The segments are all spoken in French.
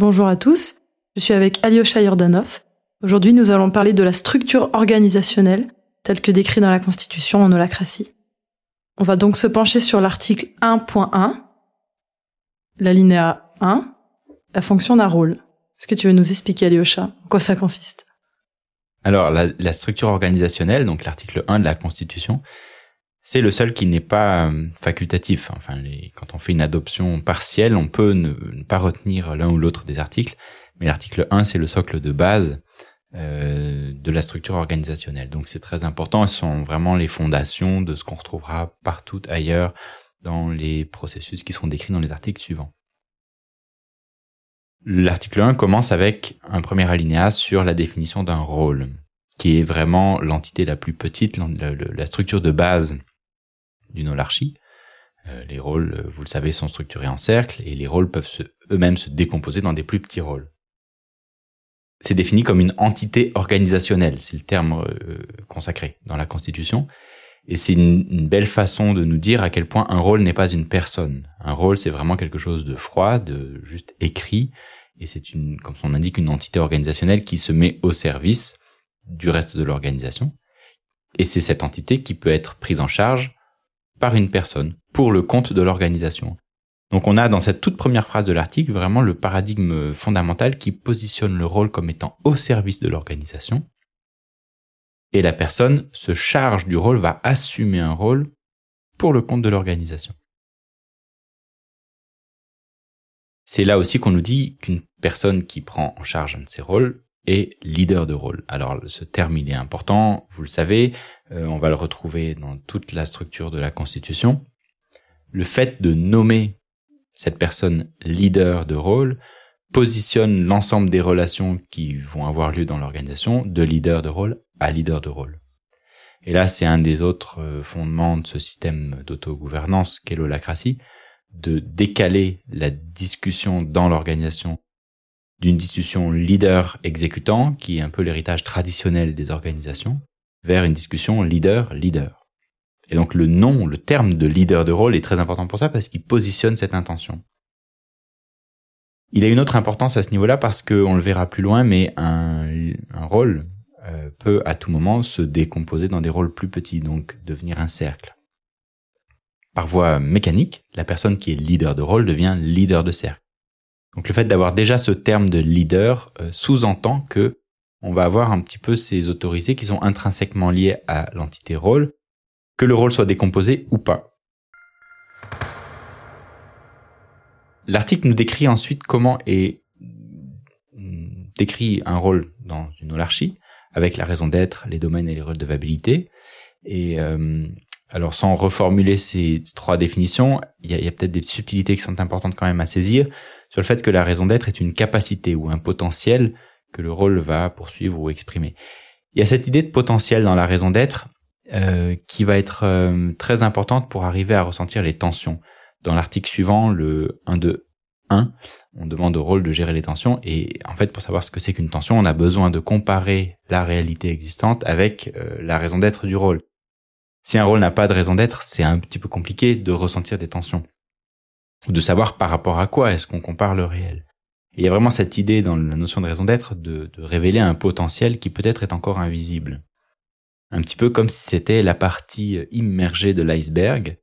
Bonjour à tous, je suis avec Alyosha Yordanov. Aujourd'hui, nous allons parler de la structure organisationnelle telle que décrite dans la Constitution en holacratie. On va donc se pencher sur l'article 1.1, l'alinéa 1, la fonction d'un rôle. Est-ce que tu veux nous expliquer, Alyosha, en quoi ça consiste? Alors, la, la, structure organisationnelle, donc l'article 1 de la Constitution, c'est le seul qui n'est pas euh, facultatif. Enfin, les, quand on fait une adoption partielle, on peut ne, pas retenir l'un ou l'autre des articles, mais l'article 1, c'est le socle de base euh, de la structure organisationnelle. Donc c'est très important, ce sont vraiment les fondations de ce qu'on retrouvera partout ailleurs dans les processus qui seront décrits dans les articles suivants. L'article 1 commence avec un premier alinéa sur la définition d'un rôle, qui est vraiment l'entité la plus petite, la structure de base d'une holarchie. Euh, les rôles, euh, vous le savez, sont structurés en cercles et les rôles peuvent eux-mêmes se décomposer dans des plus petits rôles. C'est défini comme une entité organisationnelle, c'est le terme euh, consacré dans la Constitution. Et c'est une, une, belle façon de nous dire à quel point un rôle n'est pas une personne. Un rôle, c'est vraiment quelque chose de froid, de juste écrit, et c'est une, comme on indique, une entité organisationnelle qui se met au service du reste de l'organisation. Et c'est cette entité qui peut être prise en charge par une personne pour le compte de l'organisation. Donc on a dans cette toute première phrase de l'article vraiment le paradigme fondamental qui positionne le rôle comme étant au service de l'organisation. Et la personne se charge du rôle, va assumer un rôle pour le compte de l'organisation. C'est là aussi qu'on nous dit qu'une personne qui prend en charge un de ces rôles est leader de rôle. Alors ce terme il est important, vous le savez, euh, on va le retrouver dans toute la structure de la Constitution. Le fait de nommer cette personne leader de rôle positionne l'ensemble des relations qui vont avoir lieu dans l'organisation de leader de rôle à leader de rôle. Et là, c'est un des autres euh, fondements de ce système d'autogouvernance qu'est l'holacratie, de décaler la discussion dans l'organisation d'une discussion leader-exécutant, qui est un peu l'héritage traditionnel des organisations, vers une discussion leader-leader. Et donc le nom, le terme de leader de rôle est très important pour ça parce qu'il positionne cette intention. Il a une autre importance à ce niveau-là parce qu'on le verra plus loin, mais un, rôle euh, peut à tout moment se décomposer dans des rôles plus petits, donc devenir un cercle. Par voie mécanique, la personne qui est leader de rôle devient leader de cercle. Donc le fait d'avoir déjà ce terme de leader euh, sous-entend que on va avoir un petit peu ces autorités qui sont intrinsèquement liées à l'entité rôle, que le rôle soit décomposé ou pas. L'article nous décrit ensuite comment est décrit un rôle dans une holarchie, avec la raison d'être, les domaines et les redevabilités. Et euh, alors sans reformuler ces trois définitions, il y a peut-être des subtilités qui sont importantes quand même à saisir sur le fait que la raison d'être est une capacité ou un potentiel que le rôle va poursuivre ou exprimer. Il y a cette idée de potentiel dans la raison d'être euh, qui va être euh, très importante pour arriver à ressentir les tensions. Dans l'article suivant, le 1 2 1, on demande au rôle de gérer les tensions et en fait pour savoir ce que c'est qu'une tension, on a besoin de comparer la réalité existante avec euh, la raison d'être du rôle. Si un rôle n'a pas de raison d'être, c'est un petit peu compliqué de ressentir des tensions ou de savoir par rapport à quoi est-ce qu'on compare le réel. Il y a vraiment cette idée dans la notion de raison d'être de, de révéler un potentiel qui peut-être est encore invisible. Un petit peu comme si c'était la partie immergée de l'iceberg.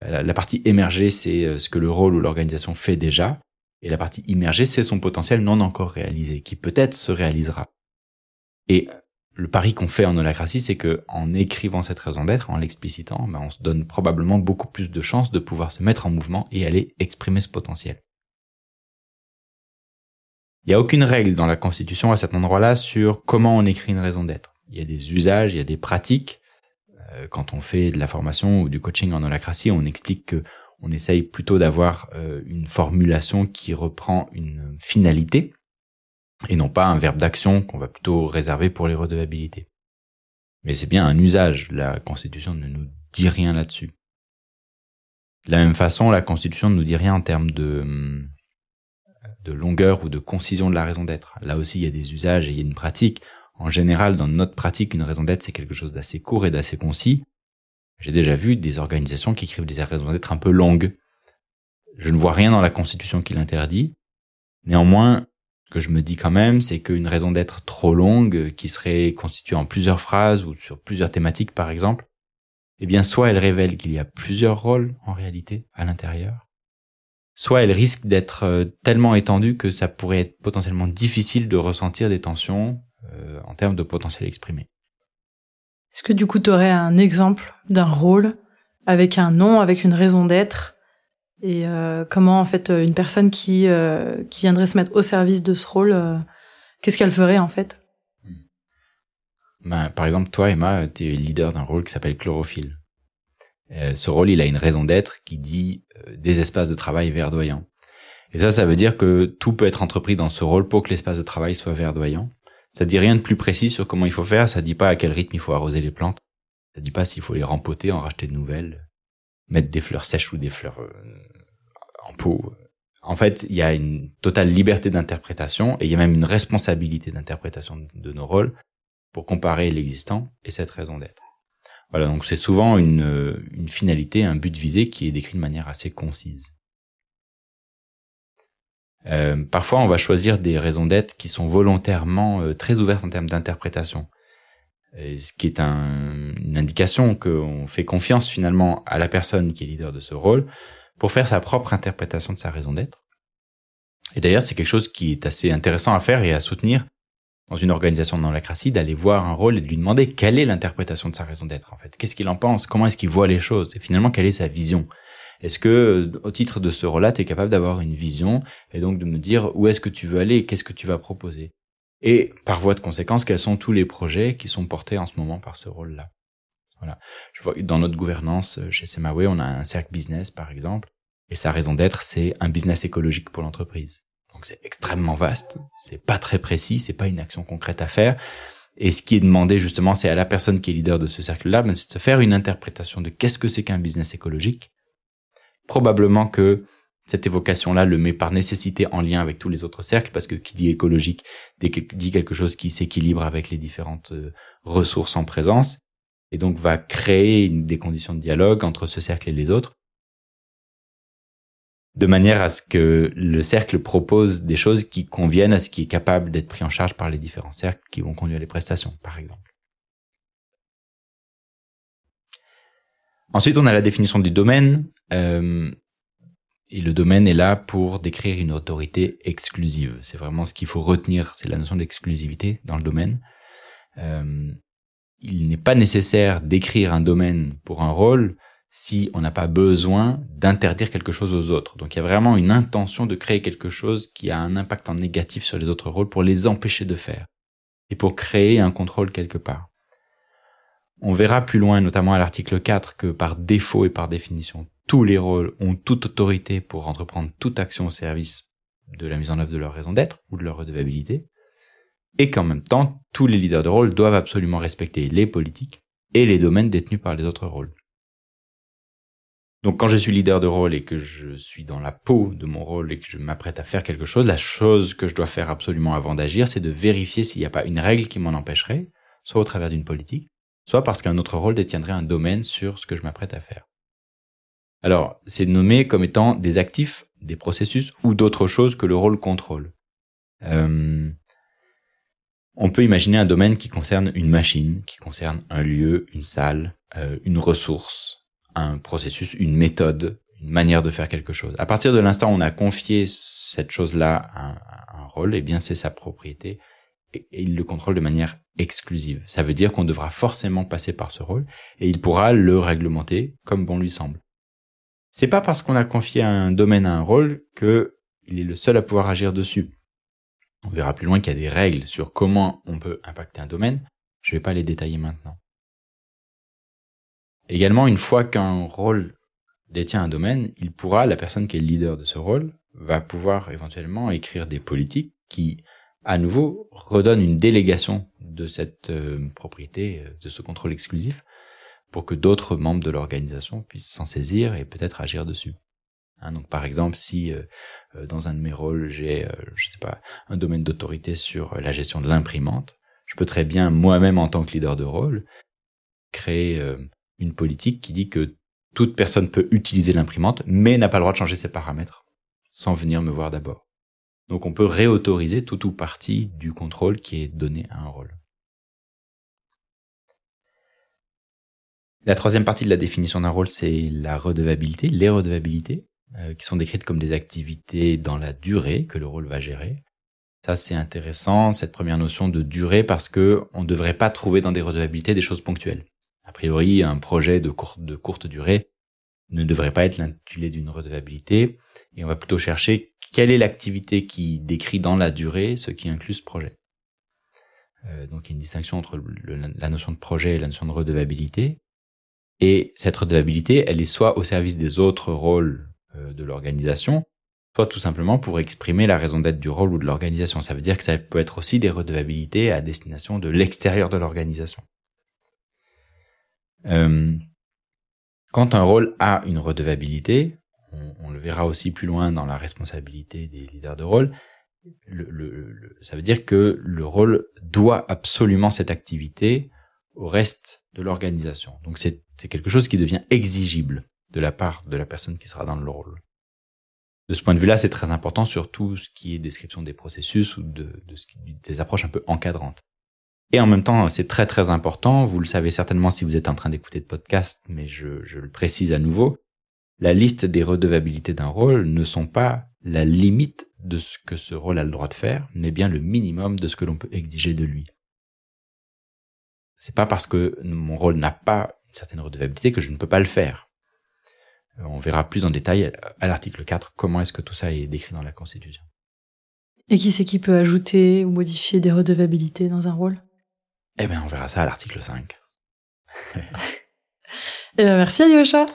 La, partie émergée, c'est euh, ce que le rôle ou l'organisation fait déjà. Et la partie immergée, c'est son potentiel non encore réalisé, qui peut-être se réalisera. Et le pari qu'on fait en holacratie, c'est que en écrivant cette raison d'être, en l'explicitant, ben on se donne probablement beaucoup plus de chances de pouvoir se mettre en mouvement et aller exprimer ce potentiel. Il n'y a aucune règle dans la Constitution à cet endroit-là sur comment on écrit une raison d'être. Il y a des usages, il y a des pratiques. Euh, quand on fait de la formation ou du coaching en holacratie, on explique que on essaye plutôt d'avoir euh, une formulation qui reprend une finalité, et non pas un verbe d'action qu'on va plutôt réserver pour les redevabilités. Mais c'est bien un usage, la Constitution ne nous dit rien là-dessus. De la même façon, la Constitution ne nous dit rien en termes de, de longueur ou de concision de la raison d'être. Là aussi, il y a des usages et il y a une pratique. En général, dans notre pratique, une raison d'être, c'est quelque chose d'assez court et d'assez concis. J'ai déjà vu des organisations qui écrivent des raisons d'être un peu longues. Je ne vois rien dans la Constitution qui l'interdit, Néanmoins, ce que je me dis quand même, c'est qu'une raison d'être trop longue, qui serait constituée en plusieurs phrases ou sur plusieurs thématiques par exemple, eh bien soit elle révèle qu'il y a plusieurs rôles en réalité à l'intérieur, soit elle risque d'être euh, tellement étendue que ça pourrait être potentiellement difficile de ressentir des tensions euh, en termes de potentiel exprimé. Est-ce que du coup tu aurais un exemple d'un rôle avec un nom, avec une raison d'être? Et euh, comment en fait une personne qui qui viendrait se mettre au service de ce rôle, qu'est-ce qu'elle ferait en fait? Ben, par exemple, toi, Emma, tu es leader d'un rôle qui s'appelle chlorophylle. Euh, ce rôle, il a une raison d'être qui dit euh, des espaces de travail verdoyants. Et ça, ça veut dire que tout peut être entrepris dans ce rôle pour que l'espace de travail soit verdoyant. Ça dit rien de plus précis sur comment il faut faire, ça dit pas à quel rythme il faut arroser les plantes, ça dit pas s'il faut les rempoter, en racheter de nouvelles, mettre des fleurs sèches ou des fleurs euh, en pot. En fait, il y a une totale liberté d'interprétation et il y a même une responsabilité d'interprétation de nos rôles pour comparer l'existant et cette raison d'être. Voilà, donc c'est souvent une, une finalité, un but visé qui est décrit de manière assez concise. Euh, parfois, on va choisir des raisons d'être qui sont volontairement euh, très ouvertes en termes d'interprétation, ce qui est un, une indication qu'on fait confiance finalement à la personne qui est leader de ce rôle pour faire sa propre interprétation de sa raison d'être. Et d'ailleurs, c'est quelque chose qui est assez intéressant à faire et à soutenir dans une organisation de non-lacratie, d'aller voir un rôle et de lui demander quelle est l'interprétation de sa raison d'être en fait. Qu'est-ce qu'il en pense? Comment est-ce qu'il voit les choses? Et finalement, quelle est sa vision? Est-ce que, au titre de ce rôle-là, tu es capable d'avoir une vision et donc de me dire où est-ce que tu veux aller Qu'est-ce que tu vas proposer? Et par voie de conséquence, quels sont tous les projets qui sont portés en ce moment par ce rôle-là? Voilà. Je vois dans notre gouvernance euh, chez Semaway, on a un cercle business par exemple, et sa raison d'être, c'est un business écologique pour l'entreprise. C'est extrêmement vaste, c'est pas très précis, c'est pas une action concrète à faire. Et ce qui est demandé justement, c'est à la personne qui est leader de ce cercle-là, ben, c'est de se faire une interprétation de qu'est-ce que c'est qu'un business écologique. Probablement que cette évocation-là le met par nécessité en lien avec tous les autres cercles, parce que qui dit écologique dit quelque chose qui s'équilibre avec les différentes euh, ressources en présence, et donc va créer des conditions de dialogue entre ce cercle et les autres, de manière à ce que le cercle propose des choses qui conviennent à ce qui est capable d'être pris en charge par les différents cercles qui vont conduire les prestations, par exemple. Ensuite, on a la définition du domaine. Euh, et le domaine est là pour décrire une autorité exclusive. C'est vraiment ce qu'il faut retenir, c'est la notion d'exclusivité dans le domaine. Euh, il n'est pas nécessaire d'écrire un domaine pour un rôle si on n'a pas besoin d'interdire quelque chose aux autres. Donc il y a vraiment une intention de créer quelque chose qui a un impact négatif sur les autres rôles pour les empêcher de faire et pour créer un contrôle quelque part. On verra plus loin, notamment à l'article 4, que par défaut et par définition, tous les rôles ont toute autorité pour entreprendre toute action au service de la mise en œuvre de leur raison d'être ou de leur redevabilité, et qu'en même temps, tous les leaders de rôle doivent absolument respecter les politiques et les domaines détenus par les autres rôles. Donc quand je suis leader de rôle et que je suis dans la peau de mon rôle et que je m'apprête à faire quelque chose, la chose que je dois faire absolument avant d'agir, c'est de vérifier s'il n'y a pas une règle qui m'en empêcherait, soit au travers d'une politique, soit parce qu'un autre rôle détiendrait un domaine sur ce que je m'apprête à faire. Alors, c'est nommé comme étant des actifs, des processus ou d'autres choses que le rôle contrôle. Euh, on peut imaginer un domaine qui concerne une machine, qui concerne un lieu, une salle, euh, une ressource, un processus, une méthode, une manière de faire quelque chose. À partir de l'instant où on a confié cette chose-là à un, rôle, eh bien c'est sa propriété et, il le contrôle de manière exclusive. Ça veut dire qu'on devra forcément passer par ce rôle et il pourra le réglementer comme bon lui semble. C'est pas parce qu'on a confié un domaine à un rôle que il est le seul à pouvoir agir dessus. On verra plus loin qu'il y a des règles sur comment on peut impacter un domaine. Je vais pas les détailler maintenant. Également, une fois qu'un rôle détient un domaine, il pourra, la personne qui est le leader de ce rôle, va pouvoir éventuellement écrire des politiques qui, à nouveau, redonnent une délégation de cette euh, propriété, euh, de ce contrôle exclusif, pour que d'autres membres de l'organisation puissent s'en saisir et peut-être agir dessus. Hein, donc, par exemple, si euh, dans un de mes rôles j'ai, je sais pas, un domaine d'autorité sur la gestion de l'imprimante, je peux très bien moi-même en tant que leader de rôle créer une politique qui dit que toute personne peut utiliser l'imprimante, mais n'a pas le droit de changer ses paramètres sans venir me voir d'abord. Donc on peut réautoriser tout ou partie du contrôle qui est donné à un rôle. La troisième partie de la définition d'un rôle, c'est la redevabilité, les redevabilités, euh, qui sont décrites comme des activités dans la durée que le rôle va gérer. Ça, c'est intéressant, cette première notion de durée, parce que on ne devrait pas trouver dans des redevabilités des choses ponctuelles. A priori, un projet de courte, durée ne devrait pas être l'intitulé d'une redevabilité, et on va plutôt chercher quelle est l'activité qui décrit dans la durée ce qui inclut ce projet. Euh, donc il y a une distinction entre la notion de projet et la notion de redevabilité. Et cette redevabilité, elle est soit au service des autres rôles euh, de l'organisation, soit tout simplement pour exprimer la raison d'être du rôle ou de l'organisation. Ça veut dire que ça peut être aussi des redevabilités à destination de l'extérieur de l'organisation. Euh, quand un rôle a une redevabilité, on, le verra aussi plus loin dans la responsabilité des leaders de rôle, ça veut dire que le rôle doit absolument cette activité au reste de l'organisation. Donc c'est quelque chose qui devient exigible de la part de la personne qui sera dans le rôle. De ce point de vue-là, c'est très important sur tout ce qui est description des processus ou de, des approches un peu encadrantes. Et en même temps, c'est très très important, vous le savez certainement si vous êtes en train d'écouter le podcast, mais je, je le précise à nouveau, la liste des redevabilités d'un rôle ne sont pas la limite de ce que ce rôle a le droit de faire, mais bien le minimum de ce que l'on peut exiger de lui. C'est pas parce que mon rôle n'a pas une certaine redevabilité que je ne peux pas le faire. On verra plus en détail à l'article 4 comment est-ce que tout ça est décrit dans la Constitution. Et qui c'est qui peut ajouter ou modifier des redevabilités dans un rôle? Eh bien, on verra ça à l'article 5. eh bien, merci Alyosha.